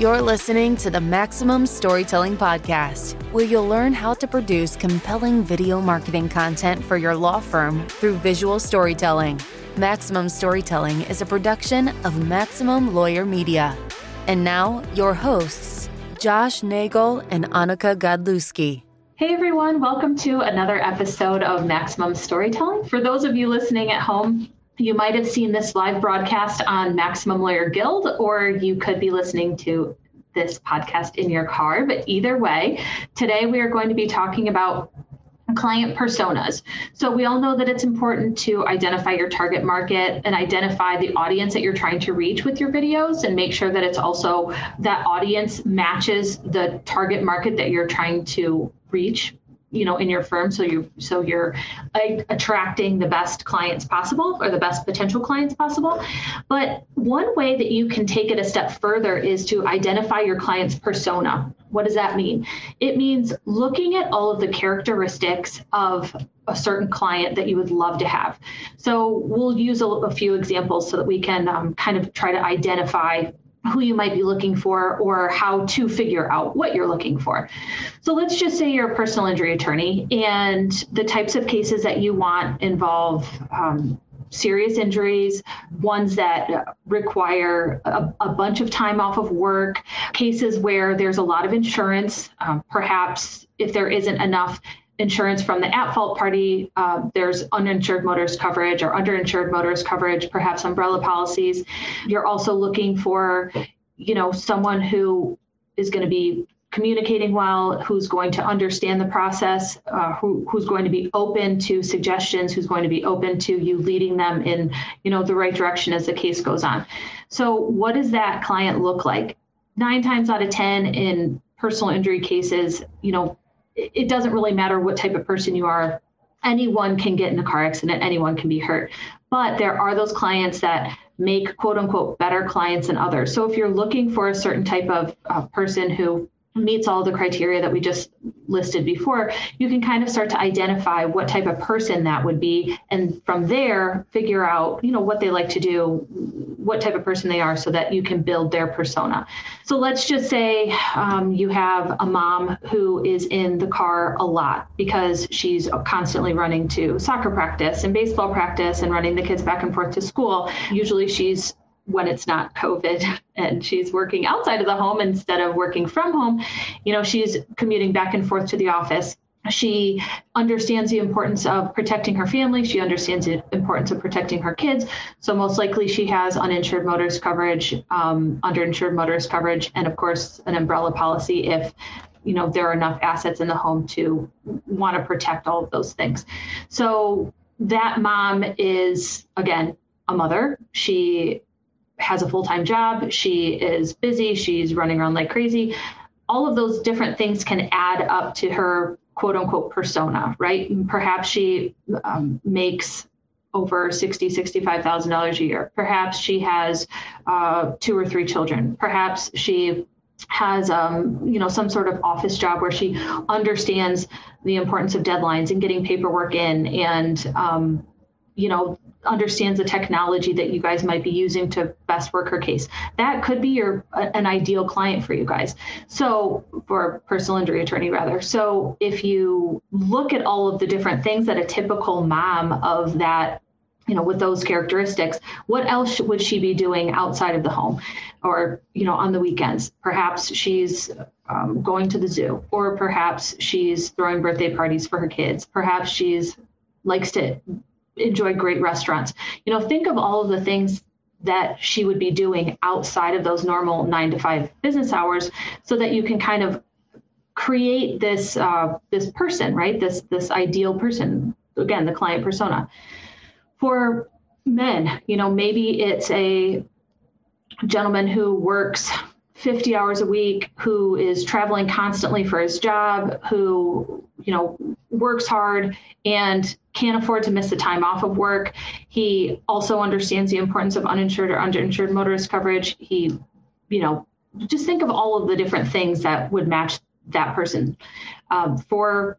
You're listening to the Maximum Storytelling Podcast, where you'll learn how to produce compelling video marketing content for your law firm through visual storytelling. Maximum Storytelling is a production of Maximum Lawyer Media. And now, your hosts, Josh Nagel and Annika Godlewski. Hey everyone, welcome to another episode of Maximum Storytelling. For those of you listening at home, you might have seen this live broadcast on Maximum Lawyer Guild, or you could be listening to this podcast in your car. But either way, today we are going to be talking about client personas. So we all know that it's important to identify your target market and identify the audience that you're trying to reach with your videos and make sure that it's also that audience matches the target market that you're trying to reach you know in your firm so you so you're attracting the best clients possible or the best potential clients possible. But one way that you can take it a step further is to identify your client's persona. What does that mean? It means looking at all of the characteristics of a certain client that you would love to have. So we'll use a, a few examples so that we can um, kind of try to identify who you might be looking for or how to figure out what you're looking for. So let's just say you're a personal injury attorney and the types of cases that you want involve um, serious injuries, ones that require a, a, bunch of time off of work, cases where there's a lot of insurance, um, perhaps if there isn't enough insurance from the at fault party. Uh, there's uninsured motorist coverage or underinsured motorist coverage, perhaps umbrella policies. You're also looking for, you know, someone who is going to be communicating well, who's going to understand the process, uh, who, who's going to be open to suggestions, who's going to be open to you leading them in, you know, the right direction as the case goes on. So, what does that client look like? Nine times out of ten in personal injury cases, you know, it doesn't really matter what type of person you are. Anyone can get in a car accident, anyone can be hurt. But there are those clients that make quote unquote better clients than others. So if you're looking for a certain type of uh, person who meets all the criteria that we just listed before, you can kind of start to identify what type of person that would be. And from there, figure out, you know, what they like to do, what type of person they are so that you can build their persona. So let's just say um, you have a mom who is in the car a lot because she's constantly running to soccer practice and baseball practice and running the kids back and forth to school. Usually she's when it's not COVID and she's working outside of the home instead of working from home, you know, she's commuting back and forth to the office. She understands the importance of protecting her family. She understands the importance of protecting her kids. So, most likely, she has uninsured motorist coverage, um, underinsured motorist coverage, and of course, an umbrella policy if you know there are enough assets in the home to want to protect all of those things. So, that mom is, again, a mother. She has a full time job, she is busy, she's running around like crazy. All of those different things can add up to her quote unquote persona, right? Perhaps she um, makes over sixty, sixty-five thousand dollars a year. Perhaps she has uh, two or three children. Perhaps she has um, you know some sort of office job where she understands the importance of deadlines and getting paperwork in and um, you know understands the technology that you guys might be using to best work her case. That could be your an ideal client for you guys. So for personal injury attorney rather. So if you look at all of the different things that a typical mom of that you know with those characteristics what else would she be doing outside of the home? Or you know on the weekends. Perhaps she's um, going to the zoo. Or perhaps she's throwing birthday parties for her kids. Perhaps she's likes to enjoy great restaurants. You know, think of all of the things that she would be doing outside of those normal nine to five business hours so that you can kind of create this uh, this person right? This this ideal person. Again the client persona. For men you know maybe it's a gentleman who works 50 hours a week who is traveling constantly for his job who you know works hard and can't afford to miss the time off of work. He also understands the importance of uninsured or underinsured motorist coverage. He you know just think of all of the different things that would match that person. Um, for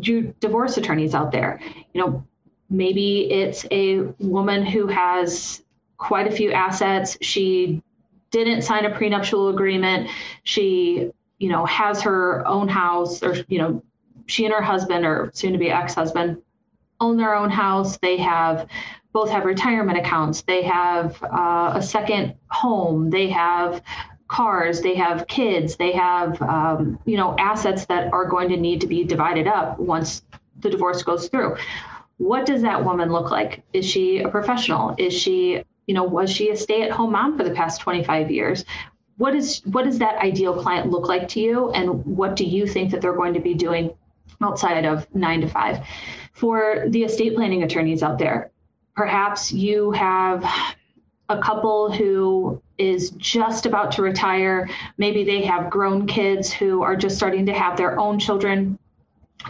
divorce attorneys out there you know maybe it's a woman who has quite a few assets. She didn't sign a prenuptial agreement. She, you know, has her own house, or you know, she and her husband, or soon to be ex husband, own their own house. They have both have retirement accounts. They have uh, a second home. They have cars. They have kids. They have um, you know assets that are going to need to be divided up once the divorce goes through. What does that woman look like? Is she a professional? Is she you know was she a stay-at-home mom for the past 25 years? What is what does that ideal client look like to you, and what do you think that they're going to be doing outside of nine to five? For the estate planning attorneys out there, Perhaps you have a couple who is just about to retire. Maybe they have grown kids who are just starting to have their own children.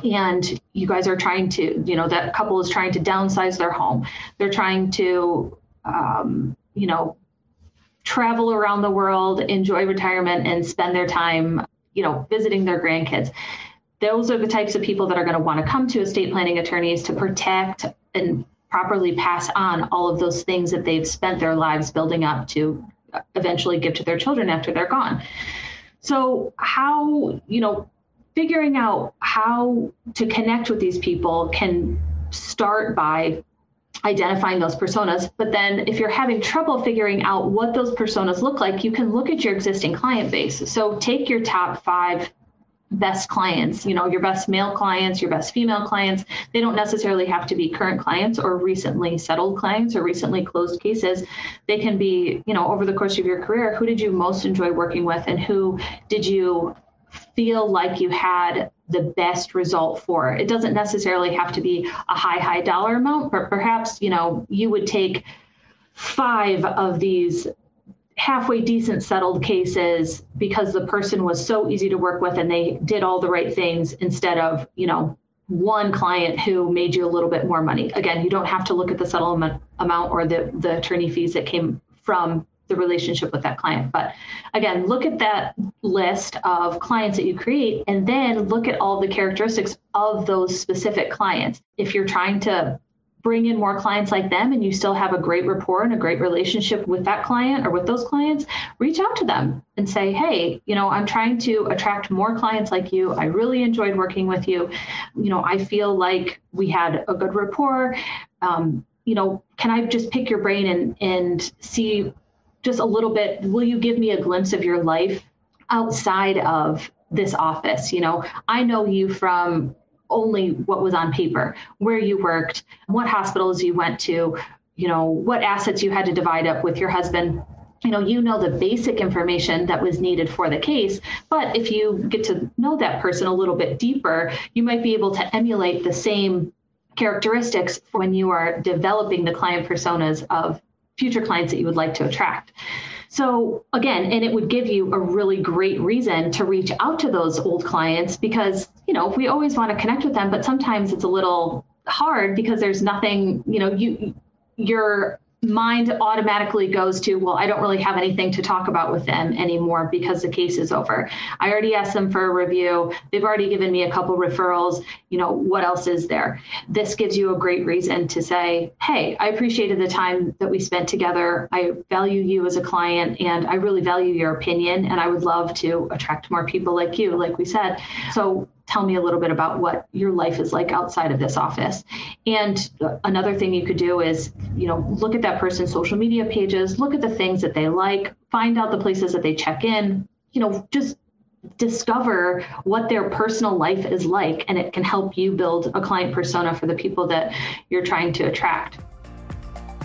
And you guys are trying to, you know, that couple is trying to downsize their home. They're trying to, um, you know, travel around the world, enjoy retirement, and spend their time, you know, visiting their grandkids. Those are the types of people that are going to want to come to estate planning attorneys to protect and properly pass on all of those things that they've spent their lives building up to eventually give to their children after they're gone. So, how, you know, figuring out how to connect with these people can start by identifying those personas. But then, if you're having trouble figuring out what those personas look like, you can look at your existing client base. So, take your top five best clients, you know, your best male clients, your best female clients. They don't necessarily have to be current clients or recently settled clients or recently closed cases. They can be, you know, over the course of your career, who did you most enjoy working with and who did you feel like you had the best result for? It doesn't necessarily have to be a high, high dollar amount, but perhaps, you know, you would take five of these halfway decent settled cases because the person was so easy to work with and they did all the right things instead of, you know, one client who made you a little bit more money. Again, you don't have to look at the settlement amount or the, the attorney fees that came from the relationship with that client. But again, look at that list of clients that you create and then look at all the characteristics of those specific clients. If you're trying to bring in more clients like them and you still have a great rapport and a great relationship with that client or with those clients, reach out to them and say, hey, you know, I'm trying to attract more clients like you. I really enjoyed working with you. You know, I feel like we had a good rapport. Um, you know, can I just pick your brain and and see just a little bit? Will you give me a glimpse of your life outside of this office? You know, I know you from only what was on paper, where you worked, what hospitals you went to, you know, what assets you had to divide up with your husband. You know, you know the basic information that was needed for the case, but if you get to know that person a little bit deeper, you might be able to emulate the same characteristics when you are developing the client personas of future clients that you would like to attract. So again, and it would give you a really great reason to reach out to those old clients because, you know, we always want to connect with them, but sometimes it's a little hard because there's nothing, you know, you you're mind automatically goes to, well, I don't really have anything to talk about with them anymore because the case is over. I already asked them for a review. They've already given me a couple referrals. You know, what else is there? This gives you a great reason to say, hey, I appreciated the time that we spent together. I value you as a client and I really value your opinion. And I would love to attract more people like you, like we said. So tell me a little bit about what your life is like outside of this office. And another thing you could do is, you know, look at that person's social media pages, look at the things that they like, find out the places that they check in, you know, just discover what their personal life is like and it can help you build a client persona for the people that you're trying to attract.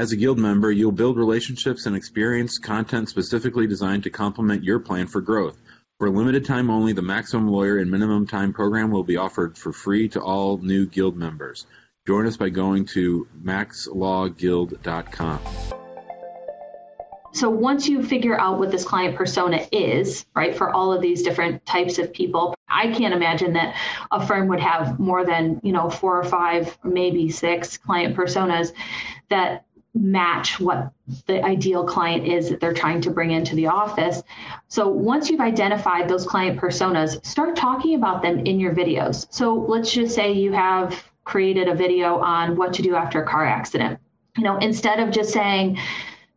As a Guild member, you'll build relationships and experience content specifically designed to complement your plan for growth. For a limited time only, the Maximum Lawyer and Minimum Time program will be offered for free to all new Guild members. Join us by going to maxlawguild.com. So once you figure out what this client persona is, right, for all of these different types of people, I can't imagine that a firm would have more than, you know, four or five, maybe six client personas that match what the ideal client is that they're trying to bring into the office. So once you've identified those client personas, start talking about them in your videos. So let's just say you have created a video on what to do after a car accident. You know, instead of just saying,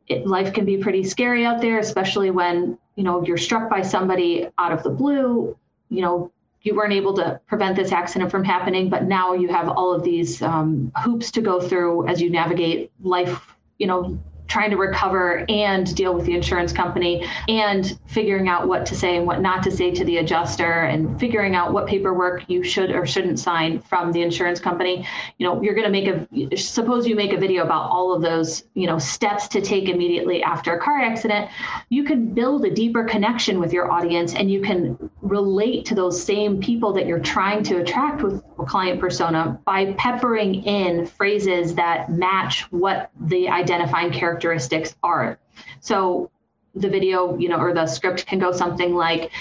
it, life can be pretty scary out there, especially when you know you're struck by somebody out of the blue. You know, you weren't able to prevent this accident from happening, but now you have all of these um, hoops to go through as you navigate life. You know, trying to recover and deal with the insurance company and figuring out what to say and what not to say to the adjuster and figuring out what paperwork you should or shouldn't sign from the insurance company. You know you're going to make a suppose you make a video about all of those you know steps to take immediately after a car accident. You can build a deeper connection with your audience and you can relate to those same people that you're trying to attract with client persona by peppering in phrases that match what the identifying character characteristics are. So the video, you know, or the script can go something like,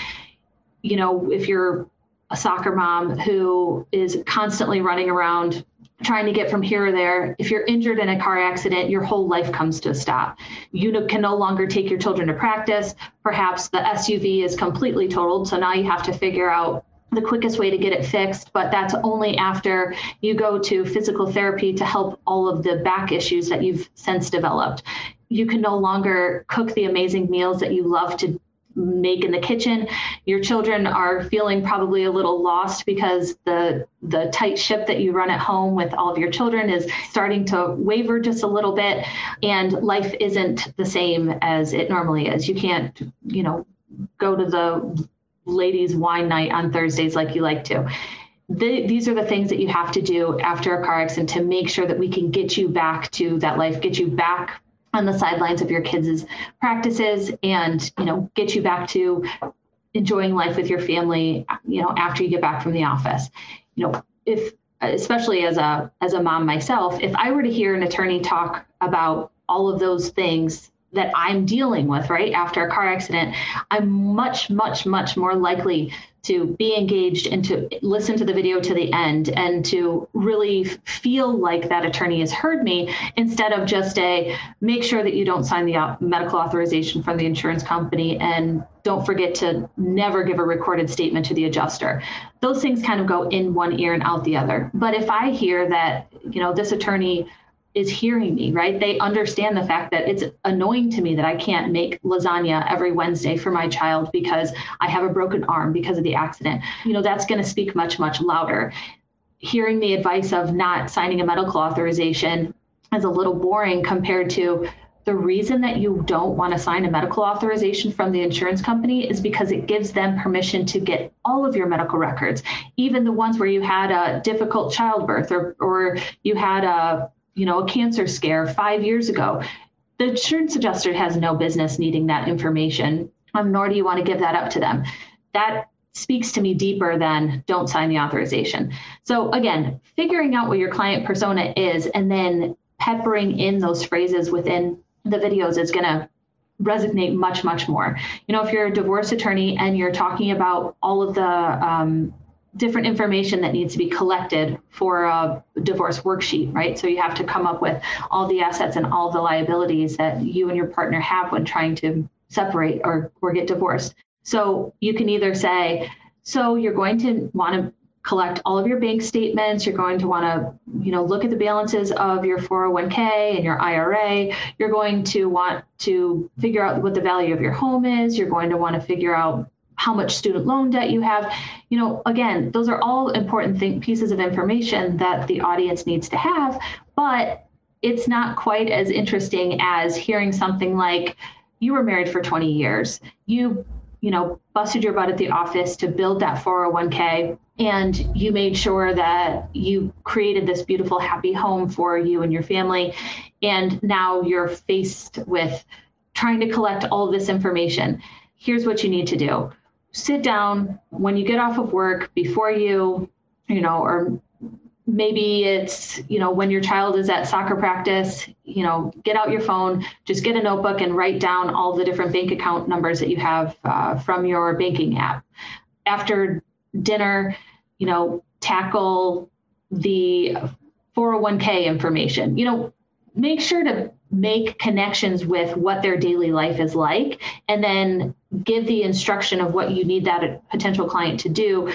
you know, if you're a soccer mom who is constantly running around trying to get from here or there. If you're injured in a car accident, your whole life comes to a stop. You can no longer take your children to practice. Perhaps the SUV is completely totaled. So now you have to figure out the quickest way to get it fixed, but that's only after you go to physical therapy to help all of the back issues that you've since developed. You can no longer cook the amazing meals that you love to make in the kitchen. Your children are feeling probably a little lost because the the tight ship that you run at home with all of your children is starting to waver just a little bit and life isn't the same as it normally is. You can't, you know, go to the ladies wine night on Thursdays like you like to. The, these are the things that you have to do after a car accident to make sure that we can get you back to that life, get you back on the sidelines of your kids' practices and you know get you back to enjoying life with your family you know after you get back from the office you know if especially as a as a mom myself if i were to hear an attorney talk about all of those things that I'm dealing with, right, after a car accident, I'm much, much, much more likely to be engaged and to listen to the video to the end and to really feel like that attorney has heard me instead of just a make sure that you don't sign the medical authorization from the insurance company and don't forget to never give a recorded statement to the adjuster. Those things kind of go in one ear and out the other. But if I hear that, you know, this attorney is hearing me, right? They understand the fact that it's annoying to me that I can't make lasagna every Wednesday for my child because I have a broken arm because of the accident. You know, that's going to speak much, much louder. Hearing the advice of not signing a medical authorization is a little boring compared to the reason that you don't want to sign a medical authorization from the insurance company is because it gives them permission to get all of your medical records, even the ones where you had a difficult childbirth or, or you had a you know, a cancer scare five years ago. The insurance adjuster has no business needing that information, um, nor do you want to give that up to them. That speaks to me deeper than don't sign the authorization. So again, figuring out what your client persona is and then peppering in those phrases within the videos is going to resonate much much more you know if you're a divorce attorney and you're talking about all of the um, different information that needs to be collected for a divorce worksheet, right? So you have to come up with all the assets and all the liabilities that you and your partner have when trying to separate or, or get divorced. So you can either say, so you're going to want to collect all of your bank statements you're going to want to you know look at the balances of your 401k and your IRA you're going to want to figure out what the value of your home is you're going to want to figure out how much student loan debt you have. You know, again, those are all important pieces of information that the audience needs to have, but it's not quite as interesting as hearing something like you were married for 20 years. You you know, busted your butt at the office to build that 401k and you made sure that you created this beautiful happy home for you and your family and now you're faced with trying to collect all this information here's what you need to do sit down when you get off of work before you, you know, or maybe it's you know when your child is at soccer practice you know get out your phone just get a notebook and write down all the different bank account numbers that you have uh, from your banking app. After dinner you know tackle the 401k information. You know make sure to make connections with what their daily life is like and then give the instruction of what you need that potential client to do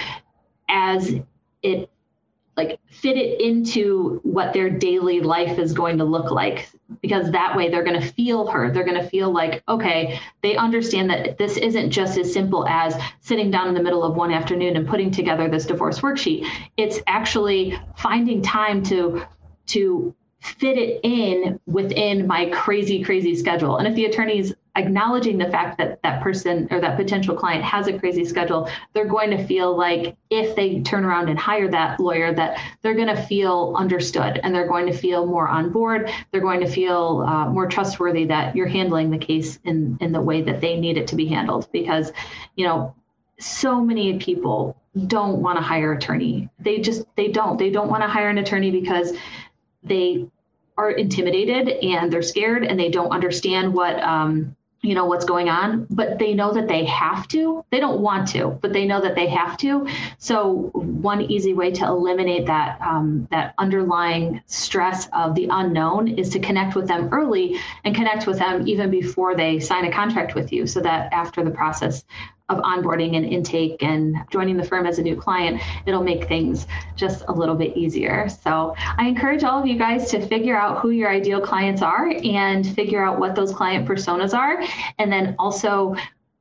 as it like fit it into what their daily life is going to look like. Because that way they're going to feel her they're going to feel like okay they understand that this isn't just as simple as sitting down in the middle of one afternoon and putting together this divorce worksheet. It's actually finding time to to fit it in within my crazy crazy schedule and if the attorneys acknowledging the fact that that person or that potential client has a crazy schedule, they're going to feel like if they turn around and hire that lawyer, that they're going to feel understood and they're going to feel more on board. They're going to feel uh, more trustworthy that you're handling the case in in the way that they need it to be handled. Because, you know, so many people don't want to hire an attorney. They just they don't. They don't want to hire an attorney because they are intimidated and they're scared and they don't understand what um, you know what's going on but they know that they have to. They don't want to but they know that they have to. So one easy way to eliminate that um, that underlying stress of the unknown is to connect with them early and connect with them even before they sign a contract with you so that after the process of onboarding and intake and joining the firm as a new client, it'll make things just a little bit easier. So I encourage all of you guys to figure out who your ideal clients are and figure out what those client personas are. And then also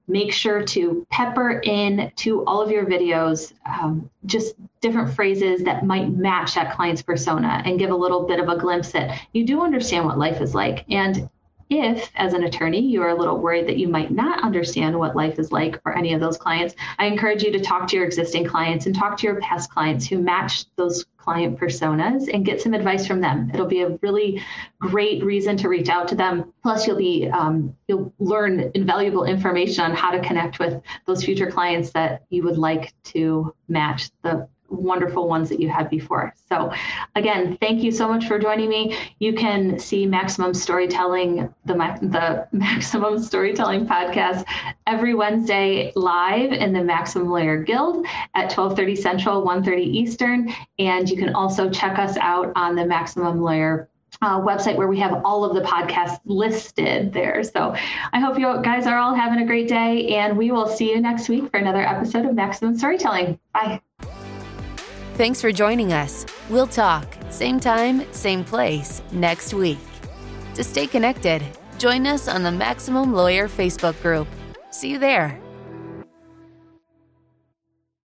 make sure to pepper in to all of your videos um, just different phrases that might match that client's persona and give a little bit of a glimpse that you do understand what life is like. And if, as an attorney, you are a little worried that you might not understand what life is like for any of those clients, I encourage you to talk to your existing clients and talk to your past clients who match those client personas and get some advice from them. It'll be a really great reason to reach out to them. Plus, you'll be um, you'll learn invaluable information on how to connect with those future clients that you would like to match the wonderful ones that you had before. So, again, thank you so much for joining me. You can see Maximum Storytelling, the the Maximum Storytelling podcast, every Wednesday live in the Maximum Lawyer Guild at 12:30 Central, 1:30 Eastern, and you can also check us out on the Maximum Lawyer uh, website where we have all of the podcasts listed there. So I hope you guys are all having a great day, and we will see you next week for another episode of Maximum Storytelling. Bye. Thanks for joining us. We'll talk, same time, same place, next week. To stay connected, join us on the Maximum Lawyer Facebook group. See you there.